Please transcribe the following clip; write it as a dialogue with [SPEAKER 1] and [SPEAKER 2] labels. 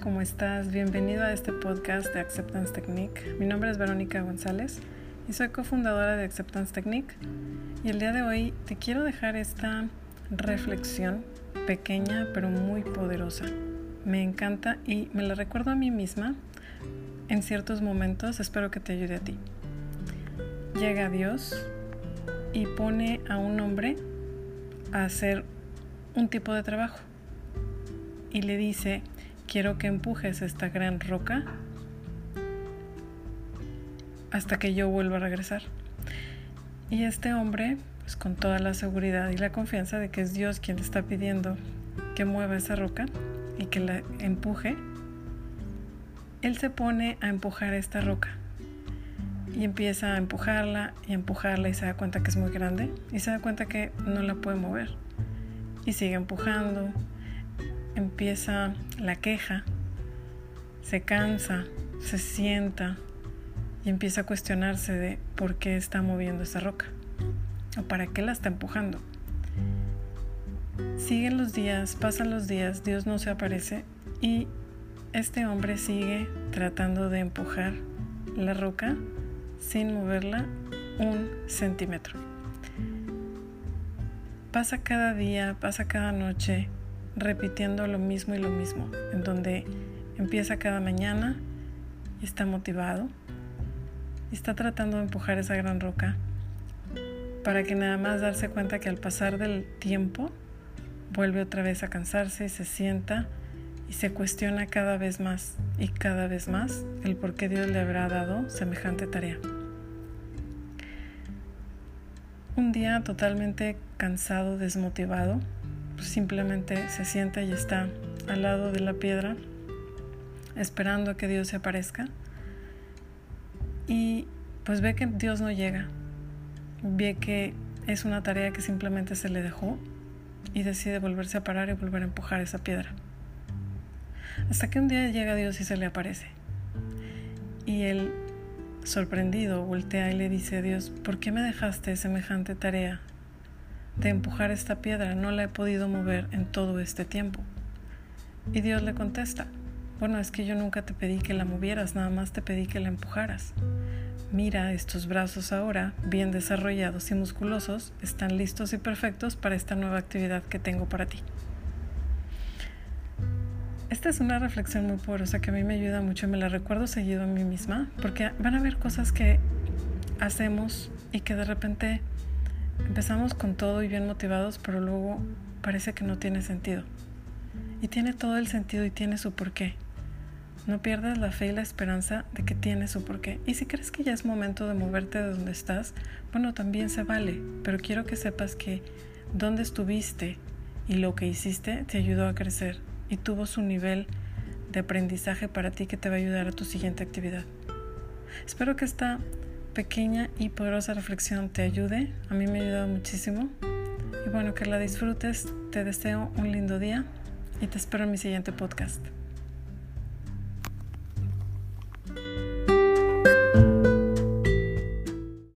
[SPEAKER 1] ¿cómo estás? Bienvenido a este podcast de Acceptance Technique. Mi nombre es Verónica González y soy cofundadora de Acceptance Technique. Y el día de hoy te quiero dejar esta reflexión pequeña pero muy poderosa. Me encanta y me la recuerdo a mí misma en ciertos momentos. Espero que te ayude a ti. Llega Dios y pone a un hombre a hacer un tipo de trabajo y le dice, quiero que empujes esta gran roca hasta que yo vuelva a regresar. Y este hombre, pues con toda la seguridad y la confianza de que es Dios quien le está pidiendo que mueva esa roca y que la empuje, él se pone a empujar esta roca y empieza a empujarla y empujarla y se da cuenta que es muy grande y se da cuenta que no la puede mover y sigue empujando empieza la queja, se cansa, se sienta y empieza a cuestionarse de por qué está moviendo esa roca o para qué la está empujando. Siguen los días, pasan los días, Dios no se aparece y este hombre sigue tratando de empujar la roca sin moverla un centímetro. Pasa cada día, pasa cada noche, repitiendo lo mismo y lo mismo, en donde empieza cada mañana y está motivado está tratando de empujar esa gran roca para que nada más darse cuenta que al pasar del tiempo vuelve otra vez a cansarse y se sienta y se cuestiona cada vez más y cada vez más el por qué Dios le habrá dado semejante tarea. Un día totalmente cansado, desmotivado, simplemente se sienta y está al lado de la piedra esperando a que Dios se aparezca y pues ve que Dios no llega, ve que es una tarea que simplemente se le dejó y decide volverse a parar y volver a empujar esa piedra. Hasta que un día llega Dios y se le aparece. Y él, sorprendido, voltea y le dice a Dios, ¿por qué me dejaste semejante tarea de empujar esta piedra, no la he podido mover en todo este tiempo. Y Dios le contesta, bueno, es que yo nunca te pedí que la movieras, nada más te pedí que la empujaras. Mira, estos brazos ahora, bien desarrollados y musculosos, están listos y perfectos para esta nueva actividad que tengo para ti. Esta es una reflexión muy poderosa que a mí me ayuda mucho y me la recuerdo seguido a mí misma, porque van a haber cosas que hacemos y que de repente Empezamos con todo y bien motivados, pero luego parece que no tiene sentido. Y tiene todo el sentido y tiene su porqué. No pierdas la fe y la esperanza de que tiene su porqué. Y si crees que ya es momento de moverte de donde estás, bueno, también se vale. Pero quiero que sepas que donde estuviste y lo que hiciste te ayudó a crecer y tuvo su nivel de aprendizaje para ti que te va a ayudar a tu siguiente actividad. Espero que esta pequeña y poderosa reflexión te ayude. A mí me ha ayudado muchísimo. Y bueno, que la disfrutes. Te deseo un lindo día y te espero en mi siguiente podcast.